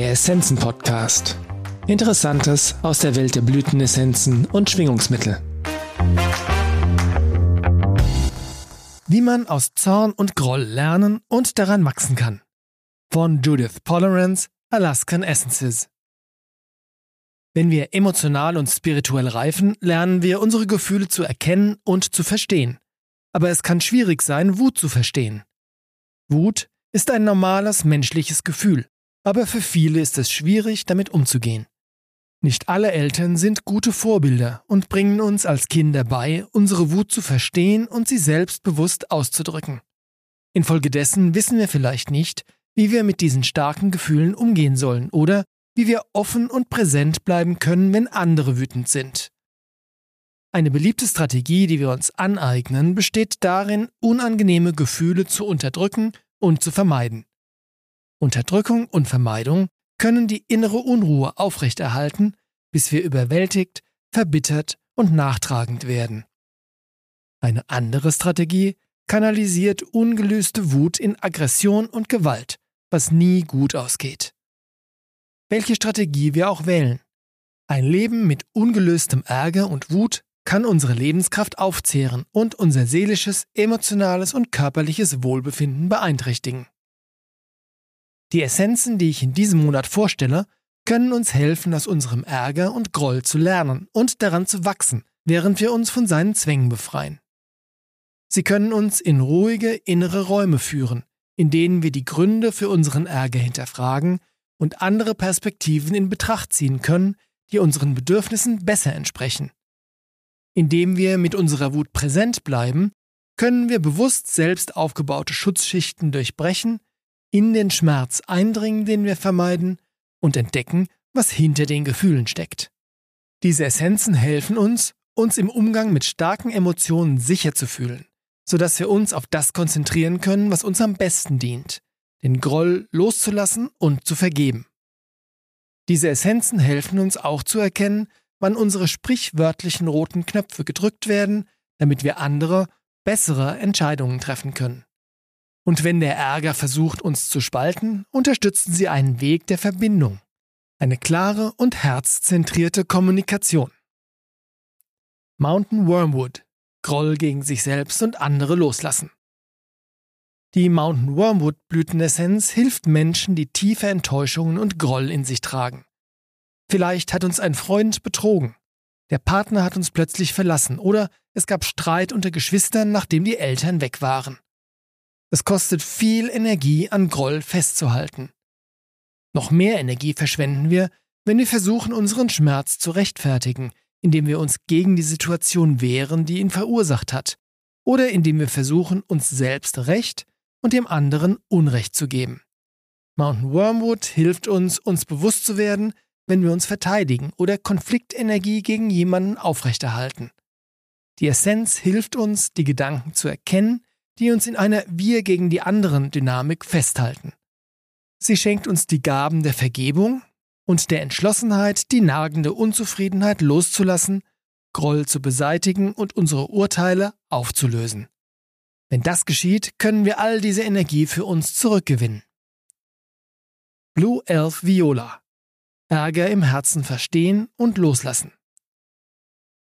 Der Essenzen Podcast. Interessantes aus der Welt der Blütenessenzen und Schwingungsmittel. Wie man aus Zorn und Groll lernen und daran wachsen kann. Von Judith Polerance, Alaskan Essences. Wenn wir emotional und spirituell reifen, lernen wir unsere Gefühle zu erkennen und zu verstehen. Aber es kann schwierig sein, Wut zu verstehen. Wut ist ein normales menschliches Gefühl, aber für viele ist es schwierig, damit umzugehen. Nicht alle Eltern sind gute Vorbilder und bringen uns als Kinder bei, unsere Wut zu verstehen und sie selbstbewusst auszudrücken. Infolgedessen wissen wir vielleicht nicht, wie wir mit diesen starken Gefühlen umgehen sollen oder wie wir offen und präsent bleiben können, wenn andere wütend sind. Eine beliebte Strategie, die wir uns aneignen, besteht darin, unangenehme Gefühle zu unterdrücken und zu vermeiden. Unterdrückung und Vermeidung können die innere Unruhe aufrechterhalten, bis wir überwältigt, verbittert und nachtragend werden. Eine andere Strategie kanalisiert ungelöste Wut in Aggression und Gewalt, was nie gut ausgeht. Welche Strategie wir auch wählen. Ein Leben mit ungelöstem Ärger und Wut kann unsere Lebenskraft aufzehren und unser seelisches, emotionales und körperliches Wohlbefinden beeinträchtigen. Die Essenzen, die ich in diesem Monat vorstelle, können uns helfen, aus unserem Ärger und Groll zu lernen und daran zu wachsen, während wir uns von seinen Zwängen befreien. Sie können uns in ruhige innere Räume führen, in denen wir die Gründe für unseren Ärger hinterfragen und andere Perspektiven in Betracht ziehen können, die unseren Bedürfnissen besser entsprechen. Indem wir mit unserer Wut präsent bleiben, können wir bewusst selbst aufgebaute Schutzschichten durchbrechen, in den Schmerz eindringen, den wir vermeiden, und entdecken, was hinter den Gefühlen steckt. Diese Essenzen helfen uns, uns im Umgang mit starken Emotionen sicher zu fühlen, sodass wir uns auf das konzentrieren können, was uns am besten dient, den Groll loszulassen und zu vergeben. Diese Essenzen helfen uns auch zu erkennen, wann unsere sprichwörtlichen roten Knöpfe gedrückt werden, damit wir andere, bessere Entscheidungen treffen können. Und wenn der Ärger versucht, uns zu spalten, unterstützen sie einen Weg der Verbindung, eine klare und herzzentrierte Kommunikation. Mountain Wormwood Groll gegen sich selbst und andere loslassen. Die Mountain Wormwood Blütenessenz hilft Menschen, die tiefe Enttäuschungen und Groll in sich tragen. Vielleicht hat uns ein Freund betrogen. Der Partner hat uns plötzlich verlassen oder es gab Streit unter Geschwistern, nachdem die Eltern weg waren. Es kostet viel Energie, an Groll festzuhalten. Noch mehr Energie verschwenden wir, wenn wir versuchen, unseren Schmerz zu rechtfertigen, indem wir uns gegen die Situation wehren, die ihn verursacht hat, oder indem wir versuchen, uns selbst Recht und dem anderen Unrecht zu geben. Mountain Wormwood hilft uns, uns bewusst zu werden, wenn wir uns verteidigen oder Konfliktenergie gegen jemanden aufrechterhalten. Die Essenz hilft uns, die Gedanken zu erkennen, die uns in einer Wir gegen die anderen Dynamik festhalten. Sie schenkt uns die Gaben der Vergebung und der Entschlossenheit, die nagende Unzufriedenheit loszulassen, Groll zu beseitigen und unsere Urteile aufzulösen. Wenn das geschieht, können wir all diese Energie für uns zurückgewinnen. Blue Elf Viola Ärger im Herzen verstehen und loslassen.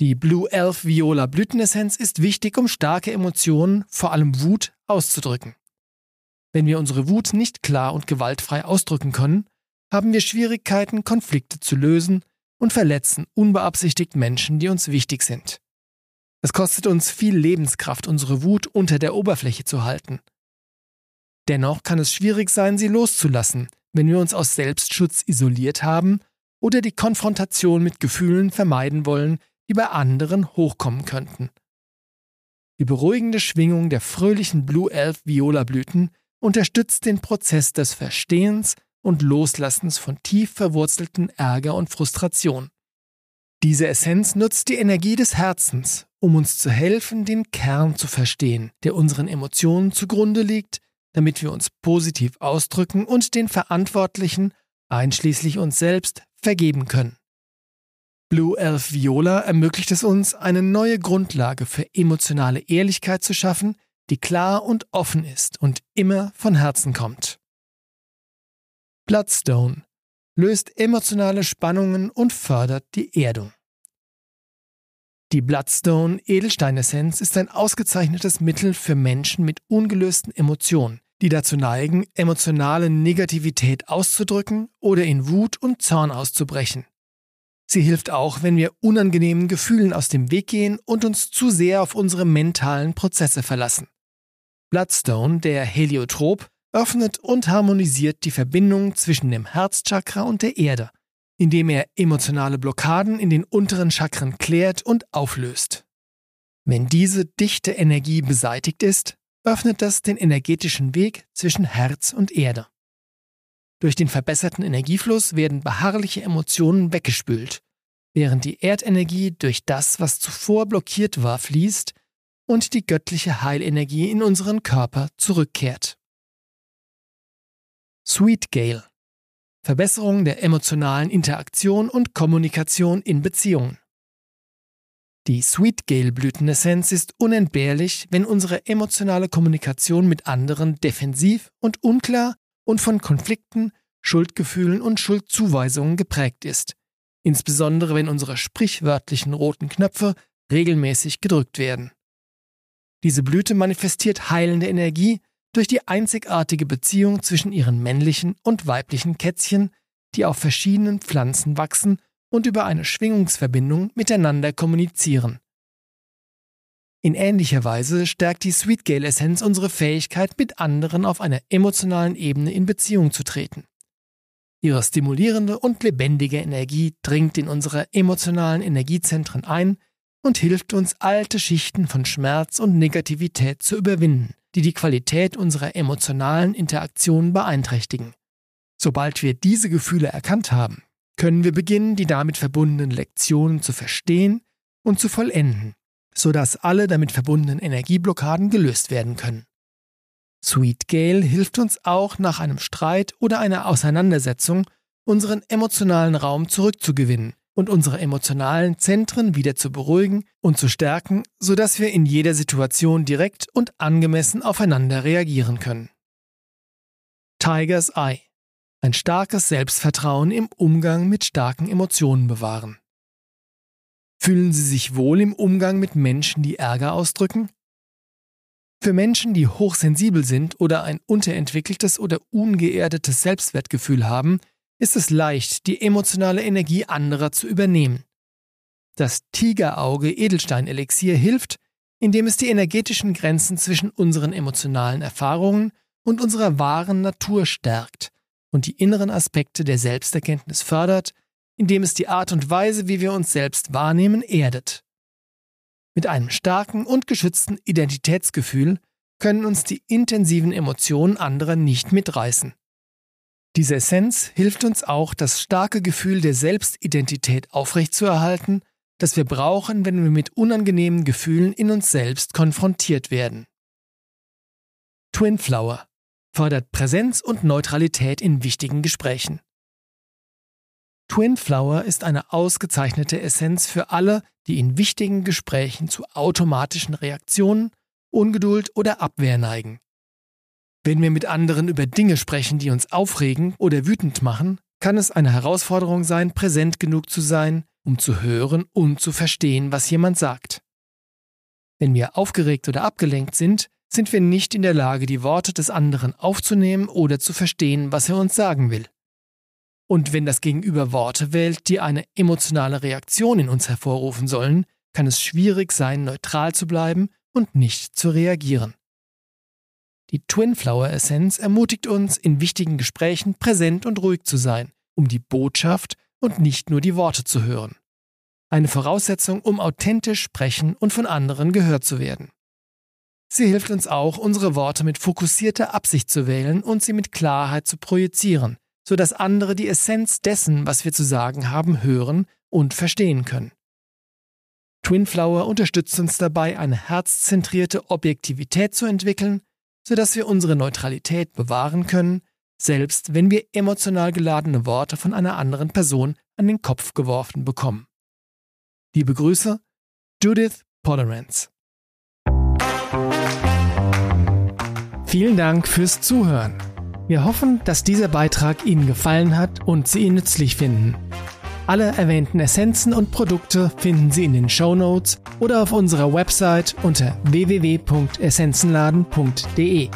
Die Blue Elf Viola Blütenessenz ist wichtig, um starke Emotionen, vor allem Wut, auszudrücken. Wenn wir unsere Wut nicht klar und gewaltfrei ausdrücken können, haben wir Schwierigkeiten, Konflikte zu lösen und verletzen unbeabsichtigt Menschen, die uns wichtig sind. Es kostet uns viel Lebenskraft, unsere Wut unter der Oberfläche zu halten. Dennoch kann es schwierig sein, sie loszulassen, wenn wir uns aus Selbstschutz isoliert haben oder die Konfrontation mit Gefühlen vermeiden wollen, die bei anderen hochkommen könnten. Die beruhigende Schwingung der fröhlichen Blue Elf Viola Blüten unterstützt den Prozess des Verstehens und Loslassens von tief verwurzelten Ärger und Frustration. Diese Essenz nutzt die Energie des Herzens, um uns zu helfen, den Kern zu verstehen, der unseren Emotionen zugrunde liegt damit wir uns positiv ausdrücken und den Verantwortlichen, einschließlich uns selbst, vergeben können. Blue Elf Viola ermöglicht es uns, eine neue Grundlage für emotionale Ehrlichkeit zu schaffen, die klar und offen ist und immer von Herzen kommt. Bloodstone löst emotionale Spannungen und fördert die Erdung. Die Bloodstone Edelsteinessenz ist ein ausgezeichnetes Mittel für Menschen mit ungelösten Emotionen, die dazu neigen, emotionale Negativität auszudrücken oder in Wut und Zorn auszubrechen. Sie hilft auch, wenn wir unangenehmen Gefühlen aus dem Weg gehen und uns zu sehr auf unsere mentalen Prozesse verlassen. Bloodstone, der Heliotrop, öffnet und harmonisiert die Verbindung zwischen dem Herzchakra und der Erde, indem er emotionale Blockaden in den unteren Chakren klärt und auflöst. Wenn diese dichte Energie beseitigt ist, öffnet das den energetischen Weg zwischen Herz und Erde. Durch den verbesserten Energiefluss werden beharrliche Emotionen weggespült, während die Erdenergie durch das, was zuvor blockiert war, fließt und die göttliche Heilenergie in unseren Körper zurückkehrt. Sweet Gale Verbesserung der emotionalen Interaktion und Kommunikation in Beziehungen. Die Sweet Gale Blütenessenz ist unentbehrlich, wenn unsere emotionale Kommunikation mit anderen defensiv und unklar und von Konflikten, Schuldgefühlen und Schuldzuweisungen geprägt ist, insbesondere wenn unsere sprichwörtlichen roten Knöpfe regelmäßig gedrückt werden. Diese Blüte manifestiert heilende Energie durch die einzigartige Beziehung zwischen ihren männlichen und weiblichen Kätzchen, die auf verschiedenen Pflanzen wachsen und über eine Schwingungsverbindung miteinander kommunizieren. In ähnlicher Weise stärkt die Sweet Gale Essenz unsere Fähigkeit, mit anderen auf einer emotionalen Ebene in Beziehung zu treten. Ihre stimulierende und lebendige Energie dringt in unsere emotionalen Energiezentren ein und hilft uns, alte Schichten von Schmerz und Negativität zu überwinden die die Qualität unserer emotionalen Interaktionen beeinträchtigen. Sobald wir diese Gefühle erkannt haben, können wir beginnen, die damit verbundenen Lektionen zu verstehen und zu vollenden, sodass alle damit verbundenen Energieblockaden gelöst werden können. Sweet Gale hilft uns auch nach einem Streit oder einer Auseinandersetzung, unseren emotionalen Raum zurückzugewinnen und unsere emotionalen Zentren wieder zu beruhigen und zu stärken, sodass wir in jeder Situation direkt und angemessen aufeinander reagieren können. Tigers Eye. Ein starkes Selbstvertrauen im Umgang mit starken Emotionen bewahren. Fühlen Sie sich wohl im Umgang mit Menschen, die Ärger ausdrücken? Für Menschen, die hochsensibel sind oder ein unterentwickeltes oder ungeerdetes Selbstwertgefühl haben, ist es leicht, die emotionale Energie anderer zu übernehmen. Das Tigerauge Edelsteinelixier hilft, indem es die energetischen Grenzen zwischen unseren emotionalen Erfahrungen und unserer wahren Natur stärkt und die inneren Aspekte der Selbsterkenntnis fördert, indem es die Art und Weise, wie wir uns selbst wahrnehmen, erdet. Mit einem starken und geschützten Identitätsgefühl können uns die intensiven Emotionen anderer nicht mitreißen. Diese Essenz hilft uns auch, das starke Gefühl der Selbstidentität aufrechtzuerhalten, das wir brauchen, wenn wir mit unangenehmen Gefühlen in uns selbst konfrontiert werden. Twin Flower fördert Präsenz und Neutralität in wichtigen Gesprächen. Twin Flower ist eine ausgezeichnete Essenz für alle, die in wichtigen Gesprächen zu automatischen Reaktionen, Ungeduld oder Abwehr neigen. Wenn wir mit anderen über Dinge sprechen, die uns aufregen oder wütend machen, kann es eine Herausforderung sein, präsent genug zu sein, um zu hören und zu verstehen, was jemand sagt. Wenn wir aufgeregt oder abgelenkt sind, sind wir nicht in der Lage, die Worte des anderen aufzunehmen oder zu verstehen, was er uns sagen will. Und wenn das Gegenüber Worte wählt, die eine emotionale Reaktion in uns hervorrufen sollen, kann es schwierig sein, neutral zu bleiben und nicht zu reagieren. Die Twin Flower Essenz ermutigt uns, in wichtigen Gesprächen präsent und ruhig zu sein, um die Botschaft und nicht nur die Worte zu hören. Eine Voraussetzung, um authentisch sprechen und von anderen gehört zu werden. Sie hilft uns auch, unsere Worte mit fokussierter Absicht zu wählen und sie mit Klarheit zu projizieren, sodass andere die Essenz dessen, was wir zu sagen haben, hören und verstehen können. Twinflower unterstützt uns dabei, eine herzzentrierte Objektivität zu entwickeln sodass wir unsere Neutralität bewahren können, selbst wenn wir emotional geladene Worte von einer anderen Person an den Kopf geworfen bekommen. Liebe Grüße, Judith Polerance. Vielen Dank fürs Zuhören. Wir hoffen, dass dieser Beitrag Ihnen gefallen hat und Sie ihn nützlich finden. Alle erwähnten Essenzen und Produkte finden Sie in den Show Notes oder auf unserer Website unter www.essenzenladen.de.